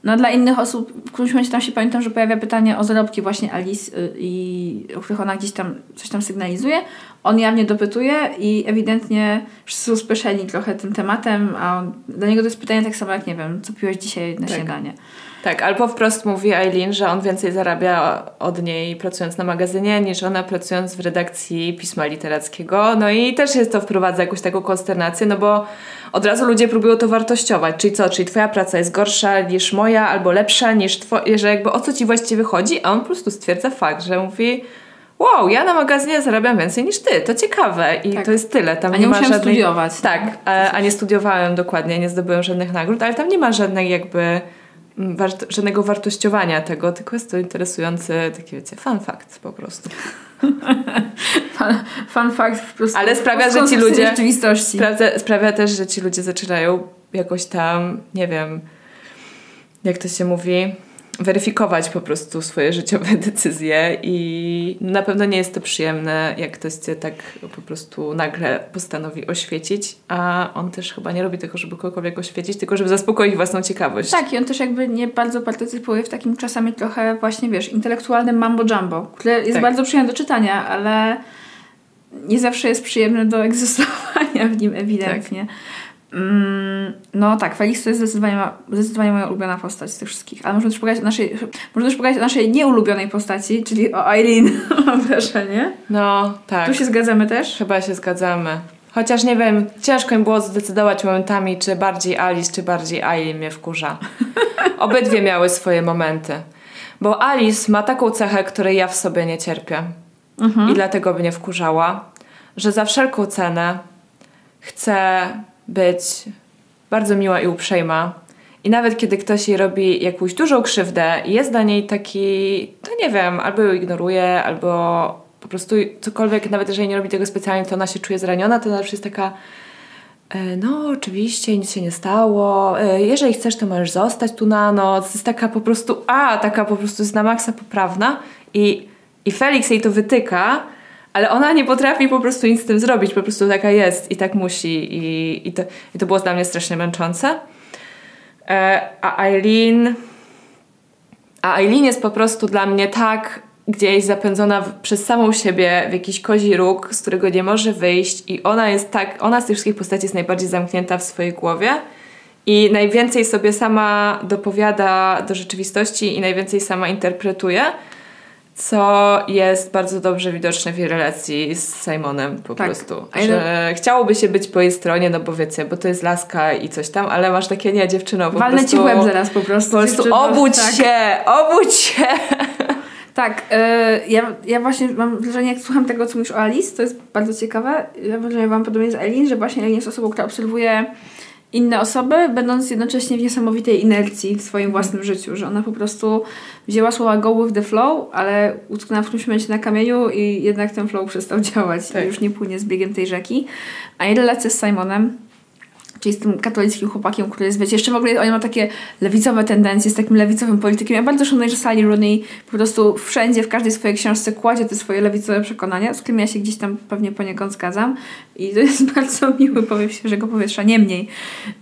no dla innych osób w którymś momencie tam się pamiętam, że pojawia pytanie o zarobki właśnie Alice y, i o których ona gdzieś tam coś tam sygnalizuje. On jawnie dopytuje i ewidentnie wszyscy są spieszeni trochę tym tematem, a on, dla niego to jest pytanie tak samo jak, nie wiem, co piłeś dzisiaj na Tak. śniadanie. Tak, albo wprost mówi Eileen, że on więcej zarabia od niej pracując na magazynie, niż ona pracując w redakcji pisma literackiego. No i też jest to wprowadza jakąś taką konsternację, no bo od razu ludzie próbują to wartościować. Czyli co, czyli twoja praca jest gorsza niż moja, albo lepsza niż twoja, że jakby o co ci właściwie chodzi, a on po prostu stwierdza fakt, że mówi wow, ja na magazynie zarabiam więcej niż ty, to ciekawe i Tak. to jest tyle. Tam A nie, nie ma żadnej... studiować. Tak, a, a nie studiowałem dokładnie, nie zdobyłem żadnych nagród, ale tam nie ma żadnej jakby wart- żadnego wartościowania tego, tylko jest to interesujący taki, wiecie, fun fact po prostu. Fun, fun fact po prostu. Ale sprawia, że ci ludzie- rzeczywistości. Sprawia, sprawia też, że ci ludzie zaczynają jakoś tam, nie wiem, jak to się mówi, weryfikować po prostu swoje życiowe decyzje i na pewno nie jest to przyjemne, jak ktoś cię tak po prostu nagle postanowi oświecić, a on też chyba nie robi tego, żeby kogokolwiek oświecić, tylko żeby zaspokoić własną ciekawość. Tak, i on też jakby nie bardzo partycypuje w takim czasami trochę właśnie, wiesz, intelektualnym mambo jumbo, które jest Tak. bardzo przyjemne do czytania, ale nie zawsze jest przyjemne do egzystowania w nim ewidentnie. Mm, no tak, Felix to jest zdecydowanie, ma- zdecydowanie moja ulubiona postać z tych wszystkich, ale możemy też pogadać o naszej, możemy też pogadać o naszej nieulubionej postaci, czyli o Eileen, mam wrażenie. No, tak. Tu się zgadzamy też? Chyba się zgadzamy. Chociaż nie wiem, ciężko mi było zdecydować momentami, czy bardziej Alice, czy bardziej Eileen mnie wkurza. Obydwie miały swoje momenty. Bo Alice ma taką cechę, której ja w sobie nie cierpię. I dlatego mnie wkurzała, że za wszelką cenę chce być bardzo miła i uprzejma. I nawet kiedy ktoś jej robi jakąś dużą krzywdę jest dla niej taki, to nie wiem, albo ją ignoruje, albo po prostu cokolwiek, nawet jeżeli nie robi tego specjalnie, to ona się czuje zraniona, to zawsze jest taka e, no oczywiście, nic się nie stało, e, jeżeli chcesz, to możesz zostać tu na noc. Jest taka po prostu, a, taka po prostu jest na maksa poprawna i, i Felix jej to wytyka, ale ona nie potrafi po prostu nic z tym zrobić, po prostu taka jest i tak musi i, i, to, i to było dla mnie strasznie męczące. E, a Eileen a Eileen jest po prostu dla mnie tak gdzieś zapędzona w, przez samą siebie w jakiś kozi róg, z którego nie może wyjść i ona jest tak, ona z tych wszystkich postaci jest najbardziej zamknięta w swojej głowie i najwięcej sobie sama dopowiada do rzeczywistości i najwięcej sama interpretuje, co jest bardzo dobrze widoczne w jej relacji z Simonem po Tak. prostu. Że chciałoby się być po jej stronie, no bo wiecie, bo to jest laska i coś tam, ale masz takie, nie dziewczyno, po Walnę prostu... ci w zaraz po prostu. Po prostu dziewczyno. obudź tak. się, obudź się! Tak, e, ja, ja właśnie mam wrażenie, jak słucham tego, co mówisz o Alice, to jest bardzo ciekawe. Ja mam wrażenie, mam podobnie z Eileen, że właśnie Eileen jest osobą, która obserwuje inne osoby, będąc jednocześnie w niesamowitej inercji w swoim własnym życiu, że ona po prostu wzięła słowa go with the flow, ale utknęła w którymś momencie na kamieniu i jednak ten flow przestał działać Tak. i już nie płynie z biegiem tej rzeki. A jej relacja z Simonem, czyli z tym katolickim chłopakiem, który jest, wiecie, jeszcze w ogóle on ma takie lewicowe tendencje, z takim lewicowym politykiem. Ja bardzo szanuję, że Sally Rooney po prostu wszędzie, w każdej swojej książce kładzie te swoje lewicowe przekonania, z którymi ja się gdzieś tam pewnie poniekąd zgadzam. I to jest bardzo miły powiew świeżego powietrza. Niemniej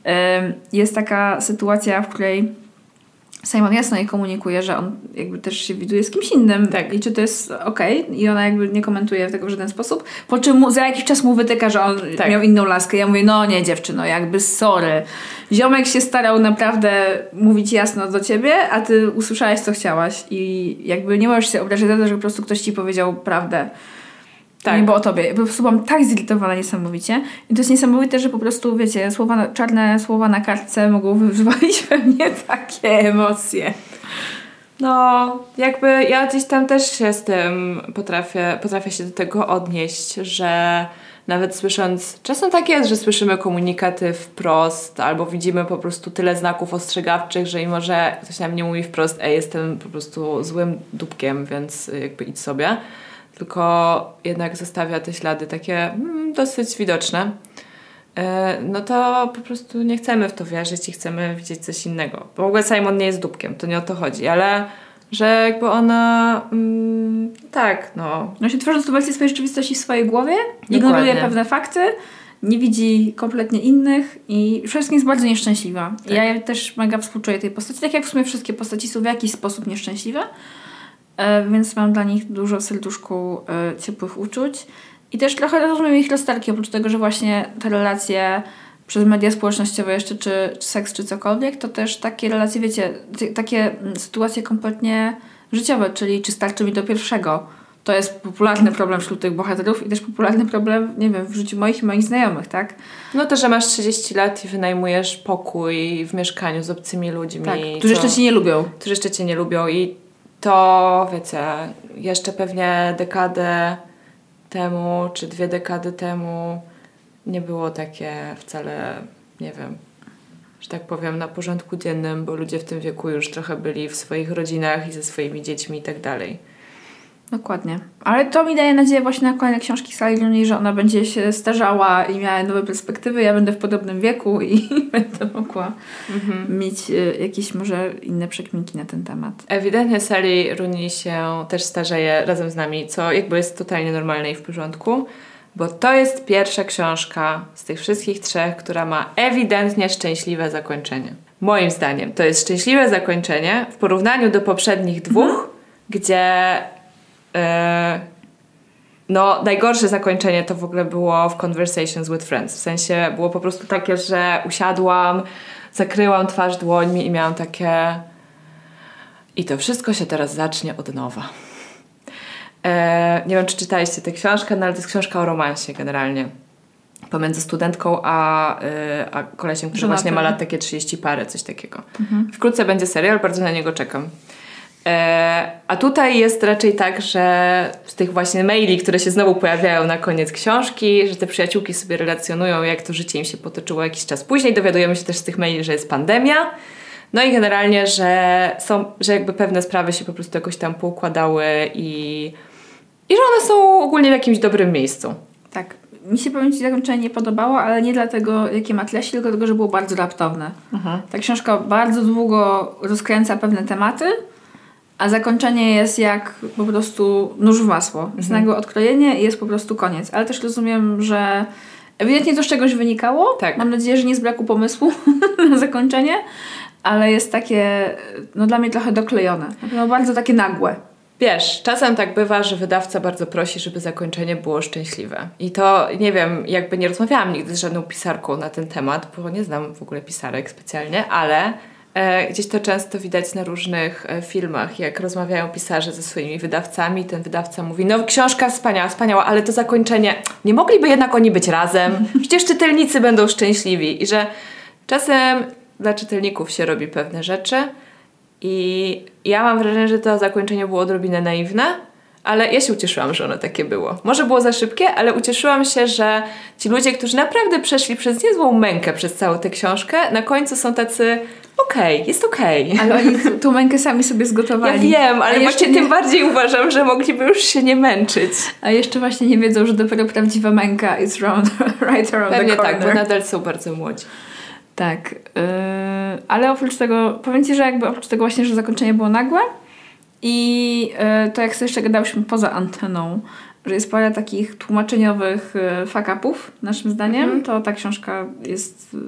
em, jest taka sytuacja, w której Simon jasno jej komunikuje, że on jakby też się widuje z kimś innym Tak. i czy to jest okej i ona jakby nie komentuje tego w żaden sposób, po czym mu, za jakiś czas mu wytyka, że on Tak. miał inną laskę. Ja mówię, no nie dziewczyno, jakby sorry. Ziomek się starał naprawdę mówić jasno do ciebie, a ty usłyszałaś co chciałaś i jakby nie możesz się obrażać za to, że po prostu ktoś ci powiedział prawdę. Tak. Nie było o tobie. Po prostu byłam tak zirytowana niesamowicie. I to jest niesamowite, że po prostu, wiecie, słowa, na- czarne słowa na kartce mogą wywołać we mnie takie emocje. No, jakby ja gdzieś tam też się z tym potrafię, potrafię się do tego odnieść, że nawet słysząc, czasem tak jest, że słyszymy komunikaty wprost, albo widzimy po prostu tyle znaków ostrzegawczych, że mimo, że ktoś nam nie mówi wprost, ej, jestem po prostu złym dupkiem, więc jakby idź sobie, tylko jednak zostawia te ślady takie mm, dosyć widoczne, e, no to po prostu nie chcemy w to wierzyć i chcemy widzieć coś innego. Bo w ogóle Simon nie jest dupkiem, to nie o to chodzi, ale że jakby ona mm, tak, no. No się tworzy wersję swojej rzeczywistości w swojej głowie, ignoruje pewne fakty, nie widzi kompletnie innych i przede wszystkim jest bardzo nieszczęśliwa. Tak. Ja też mega współczuję tej postaci, tak jak w sumie wszystkie postaci są w jakiś sposób nieszczęśliwe, więc mam dla nich dużo w serduszku e, ciepłych uczuć. I też trochę rozumiem ich rozterki, oprócz tego, że właśnie te relacje przez media społecznościowe jeszcze, czy, czy seks, czy cokolwiek, to też takie relacje, wiecie, takie mm, sytuacje kompletnie życiowe, czyli czy starczy mi do pierwszego. To jest popularny problem wśród tych bohaterów i też popularny problem, nie wiem, w życiu moich i moich znajomych, tak? No to, że masz 30 lat i wynajmujesz pokój w mieszkaniu z obcymi ludźmi. tak którzy co- jeszcze ci nie lubią. którzy jeszcze cię nie lubią i to, wiecie, jeszcze pewnie dekadę temu, czy dwie dekady temu nie było takie wcale, nie wiem, że tak powiem, na porządku dziennym, bo ludzie w tym wieku już trochę byli w swoich rodzinach i ze swoimi dziećmi i tak dalej. Dokładnie. Ale to mi daje nadzieję właśnie na kolejne książki Sally Rooney, że ona będzie się starzała i miała nowe perspektywy. Ja będę w podobnym wieku i będę mogła mieć y, jakieś może inne przekminki na ten temat. Ewidentnie Sally Rooney się też starzeje razem z nami, co jakby jest totalnie normalne i w porządku, bo to jest pierwsza książka z tych wszystkich trzech, która ma ewidentnie szczęśliwe zakończenie. Moim zdaniem to jest szczęśliwe zakończenie w porównaniu do poprzednich dwóch, gdzie e, no, najgorsze zakończenie to w ogóle było w Conversations with Friends. W sensie było po prostu takie, że usiadłam, zakryłam twarz dłońmi i miałam takie i to wszystko się teraz zacznie od nowa. E, nie wiem, czy czytaliście tę książkę, no ale to jest książka o romansie generalnie. Pomiędzy studentką a, y, a kolesiem, który Żonatym. właśnie ma lat takie 30 parę, coś takiego. Wkrótce będzie serial, bardzo na niego czekam. E, a tutaj jest raczej tak, że z tych właśnie maili, które się znowu pojawiają na koniec książki, że te przyjaciółki sobie relacjonują, jak to życie im się potoczyło jakiś czas później. Dowiadujemy się też z tych maili, że jest pandemia. No i generalnie, że są, że jakby pewne sprawy się po prostu jakoś tam poukładały i, i że one są ogólnie w jakimś dobrym miejscu. Tak. Mi się powiem Ci zakończenie nie podobało, ale nie dlatego, jakie ma treści, tylko dlatego, że było bardzo raptowne. Ta książka bardzo długo rozkręca pewne tematy, a zakończenie jest jak po prostu nóż w masło. Jest nagłe odkrojenie i jest po prostu koniec. Ale też rozumiem, że ewidentnie to z czegoś wynikało. Tak. Mam nadzieję, że nie z braku pomysłu na zakończenie, ale jest takie, no dla mnie trochę doklejone. Pewno bardzo takie nagłe. Wiesz, czasem tak bywa, że wydawca bardzo prosi, żeby zakończenie było szczęśliwe. I to, nie wiem, jakby nie rozmawiałam nigdy z żadną pisarką na ten temat, bo nie znam w ogóle pisarek specjalnie, ale gdzieś to często widać na różnych e, filmach, jak rozmawiają pisarze ze swoimi wydawcami, ten wydawca mówi, no książka wspaniała, wspaniała, ale to zakończenie, nie mogliby jednak oni być razem? Przecież czytelnicy będą szczęśliwi. I że czasem dla czytelników się robi pewne rzeczy, i ja mam wrażenie, że to zakończenie było odrobinę naiwne, ale ja się ucieszyłam, że ono takie było. Może było za szybkie, ale ucieszyłam się, że ci ludzie, którzy naprawdę przeszli przez niezłą mękę przez całą tę książkę, na końcu są tacy okej, jest okej. Ale oni tą mękę sami sobie Ja zgotowali. wiem, ale właśnie nie- tym bardziej uważam, że mogliby już się nie męczyć. A jeszcze właśnie nie wiedzą, że dopiero prawdziwa męka is round, right around Pewnie the corner. tak, bo nadal są bardzo młodzi. Tak, yy, ale oprócz tego, powiem Ci, że jakby oprócz tego właśnie, że zakończenie było nagłe i yy, to jak sobie jeszcze gadałyśmy poza anteną, że jest parę takich tłumaczeniowych yy, fuck-upów, naszym zdaniem, Mhm. to ta książka jest... Yy,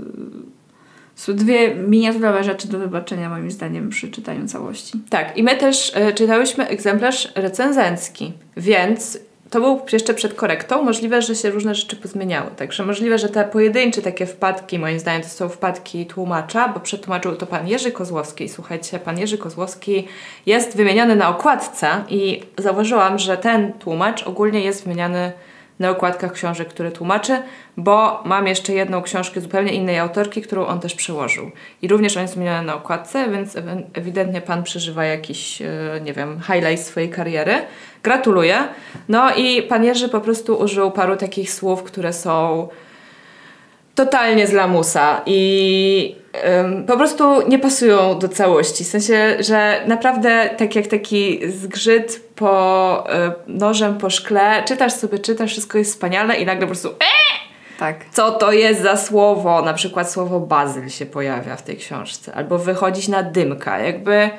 są dwie miniaturowe rzeczy do wybaczenia moim zdaniem przy czytaniu całości. Tak, i my też e, czytałyśmy egzemplarz recenzencki, więc to był jeszcze przed korektą. Możliwe, że się różne rzeczy pozmieniały. Także możliwe, że te pojedyncze takie wpadki, moim zdaniem, to są wpadki tłumacza, bo przetłumaczył to pan Jerzy Kozłowski. Słuchajcie, pan Jerzy Kozłowski jest wymieniony na okładce i zauważyłam, że ten tłumacz ogólnie jest wymieniany na okładkach książek, które tłumaczy, bo mam jeszcze jedną książkę zupełnie innej autorki, którą on też przełożył. I również on jest wymieniony na okładce, więc ewidentnie pan przeżywa jakiś, e, nie wiem, highlight swojej kariery. Gratuluję. No i pan Jerzy po prostu użył paru takich słów, które są totalnie z lamusa i ym, po prostu nie pasują do całości. W sensie, że naprawdę tak jak taki zgrzyt po y, nożem po szkle, czytasz sobie, czytasz, wszystko jest wspaniale i nagle po prostu e! Tak. Co to jest za słowo? Na przykład słowo bazyl się pojawia w tej książce, albo wychodzić na dymka, jakby.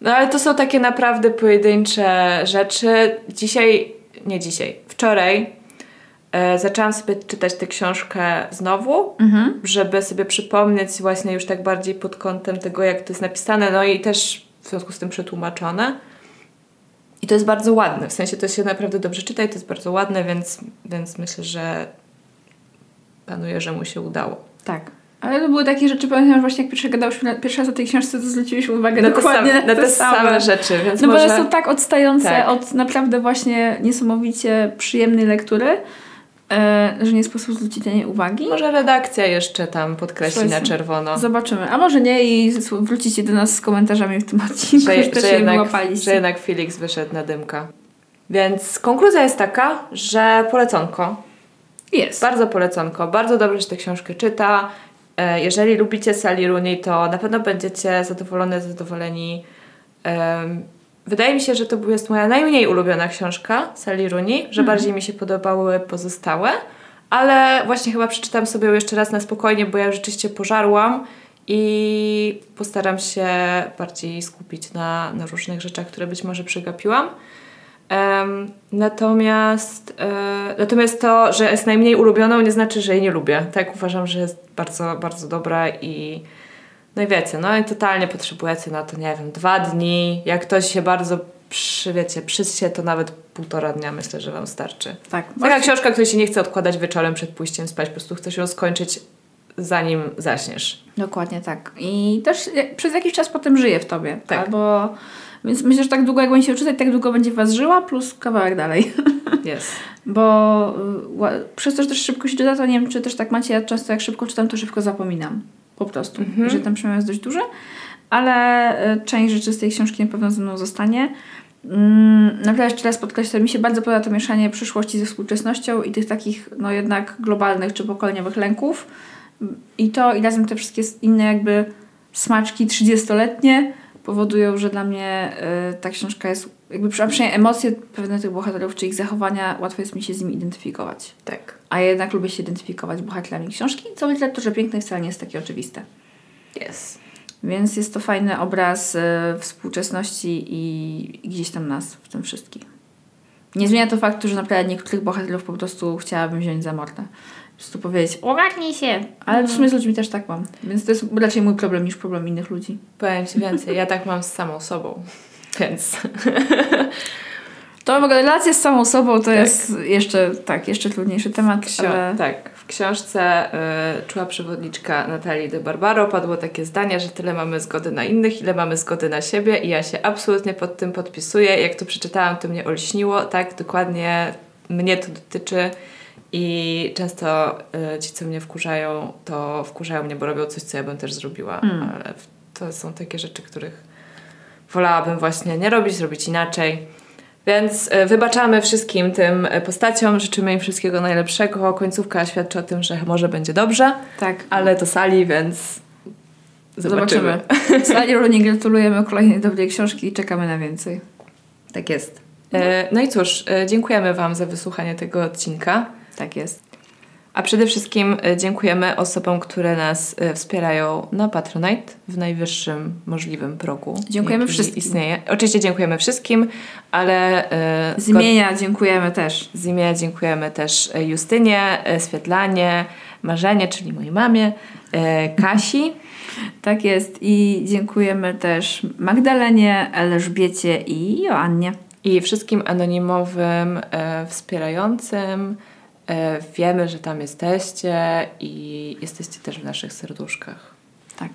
No ale to są takie naprawdę pojedyncze rzeczy. Dzisiaj, nie dzisiaj, wczoraj e, zaczęłam sobie czytać tę książkę znowu, Mhm. żeby sobie przypomnieć właśnie już tak bardziej pod kątem tego, jak to jest napisane, no i też w związku z tym przetłumaczone. I to jest bardzo ładne, w sensie to się naprawdę dobrze czyta i to jest bardzo ładne, więc, więc myślę, że panuje, że mu się udało. Tak. Ale to były takie rzeczy, pamiętam, że właśnie jak pierwszy gadałyśmy na- pierwszy raz o tej książce, to zwróciliśmy uwagę Na te, dokładnie same, na te same rzeczy, więc No bo może... one są tak odstające Tak. od naprawdę właśnie niesamowicie przyjemnej lektury, e, że nie sposób zwrócić na nie uwagi. Może redakcja jeszcze tam podkreśli na czerwono. Zobaczymy. A może nie i wrócicie do nas z komentarzami w tym odcinku, że, że, że, je jednak, że jednak Felix wyszedł na dymka. Więc konkluzja jest taka, że poleconko. Jest. Bardzo poleconko. Bardzo dobrze się tę książkę czyta. E, Jeżeli lubicie Sally Rooney, to na pewno będziecie zadowolone, zadowoleni. Em, Wydaje mi się, że to jest moja najmniej ulubiona książka Sally Rooney, że bardziej mi się podobały pozostałe, ale właśnie chyba przeczytam sobie ją jeszcze raz na spokojnie, bo ja rzeczywiście pożarłam i postaram się bardziej skupić na, na różnych rzeczach, które być może przegapiłam. Em, natomiast, e, natomiast to, że jest najmniej ulubioną, nie znaczy, że jej nie lubię. Tak uważam, że jest bardzo, bardzo dobra i no i wiecie, no i totalnie potrzebujecie na to, nie wiem, dwa dni. Jak ktoś się bardzo przy, wiecie, przysie, to nawet półtora dnia myślę, że wam starczy. Tak. Taka książka, której się nie chce odkładać wieczorem przed pójściem spać, po prostu chcesz ją skończyć zanim zaśniesz. Dokładnie tak. I też przez jakiś czas potem żyje w tobie. Tak. Albo... Więc myślę, że tak długo jak będzie się czytać, tak długo będzie was żyła, plus kawałek dalej. Jest. Bo y, przez to, że też szybko się czyta, to nie wiem, czy też tak macie, ja często jak szybko czytam, to szybko zapominam. Po prostu. Mhm. Że ten przemian jest dość duży. Ale y, część rzeczy z tej książki na pewno ze mną zostanie. Mm, Naprawdę jeszcze raz podkreślę, mi się bardzo podoba to mieszanie przyszłości ze współczesnością i tych takich, no jednak globalnych czy pokoleniowych lęków. I to i razem te wszystkie inne jakby smaczki 30-letnie powodują, że dla mnie y, ta książka jest, jakby przynajmniej emocje pewne tych bohaterów, czy ich zachowania, łatwo jest mi się z nimi identyfikować. Tak. A ja jednak lubię się identyfikować z bohaterami książki, co w literaturze pięknej wcale nie jest takie oczywiste. Jest. Więc jest to fajny obraz y, współczesności i, i gdzieś tam nas w tym wszystkim. Nie zmienia to faktu, że naprawdę niektórych bohaterów po prostu chciałabym wziąć za mordę. Prostu powiedzieć, ogarnij się! Ale w sumie z ludźmi też tak mam. Więc to jest raczej mój problem niż problem innych ludzi. Powiem Ci więcej, ja tak mam z samą sobą. Więc To w ogóle relacja z samą sobą to jest jeszcze, tak, jeszcze trudniejszy temat, Ksio- ale Tak, w książce y, Czuła przewodniczka Natalii de Barbaro padło takie zdanie, że tyle mamy zgody na innych, ile mamy zgody na siebie i ja się absolutnie pod tym podpisuję. Jak to przeczytałam, to mnie olśniło. Tak, dokładnie mnie to dotyczy i często y, ci, co mnie wkurzają, to wkurzają mnie, bo robią coś, co ja bym też zrobiła. Mm. Ale to są takie rzeczy, których wolałabym właśnie nie robić, zrobić inaczej. Więc e, wybaczamy wszystkim tym e, postaciom, życzymy im wszystkiego najlepszego. Końcówka świadczy o tym, że może będzie dobrze, tak, ale to sali, więc zobaczymy. zobaczymy. Sali Rooney gratulujemy kolejnej dobrej książki i czekamy na więcej. Tak jest. E, No i cóż, dziękujemy Wam za wysłuchanie tego odcinka. Tak jest. A przede wszystkim e, dziękujemy osobom, które nas e, wspierają na Patronite w najwyższym możliwym progu. Dziękujemy wszystkim. Istnieje. Oczywiście dziękujemy wszystkim, ale e, Z imienia dziękujemy też. Z imienia dziękujemy też Justynie, Swietlanie, Marzenie, czyli mojej mamie, Kasi. Tak jest i dziękujemy też Magdalenie, Elżbiecie i Joannie. I wszystkim anonimowym wspierającym. E, wiemy, że tam jesteście i jesteście też w naszych serduszkach. Tak.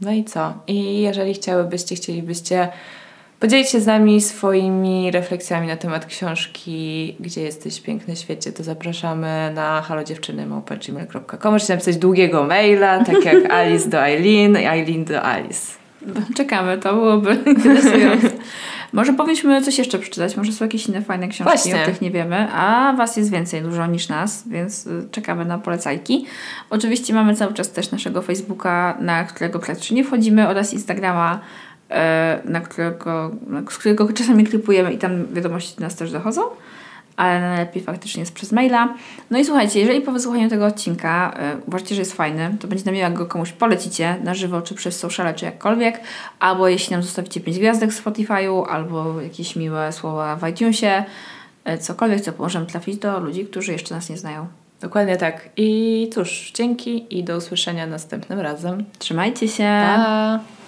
No i co? I jeżeli chciałybyście, chcielibyście podzielić się z nami swoimi refleksjami na temat książki Gdzie jesteś, piękny świecie, to zapraszamy na halodziewczyny.gmail.com Możecie napisać długiego maila, tak jak Alice do Eileen i Eileen do Alice. Czekamy, to byłoby interesujące. Może powinniśmy coś jeszcze przeczytać, może są jakieś inne fajne książki, Właśnie. o których nie wiemy, a Was jest więcej dużo niż nas, więc y, czekamy na polecajki. Oczywiście mamy cały czas też naszego Facebooka, na którego praktycznie nie wchodzimy, oraz Instagrama, e, na którego, z którego czasami klipujemy i tam wiadomości do nas też dochodzą. Ale najlepiej faktycznie jest przez maila. No i słuchajcie, jeżeli po wysłuchaniu tego odcinka y, uważacie, że jest fajny, to będzie nam miło, jak go komuś polecicie na żywo, czy przez sociale, czy jakkolwiek, albo jeśli nam zostawicie 5 gwiazdek w Spotify'u, albo jakieś miłe słowa w iTunesie, y, cokolwiek, co pomoże trafić do ludzi, którzy jeszcze nas nie znają. Dokładnie tak. I cóż, dzięki i do usłyszenia następnym razem. Trzymajcie się. Pa!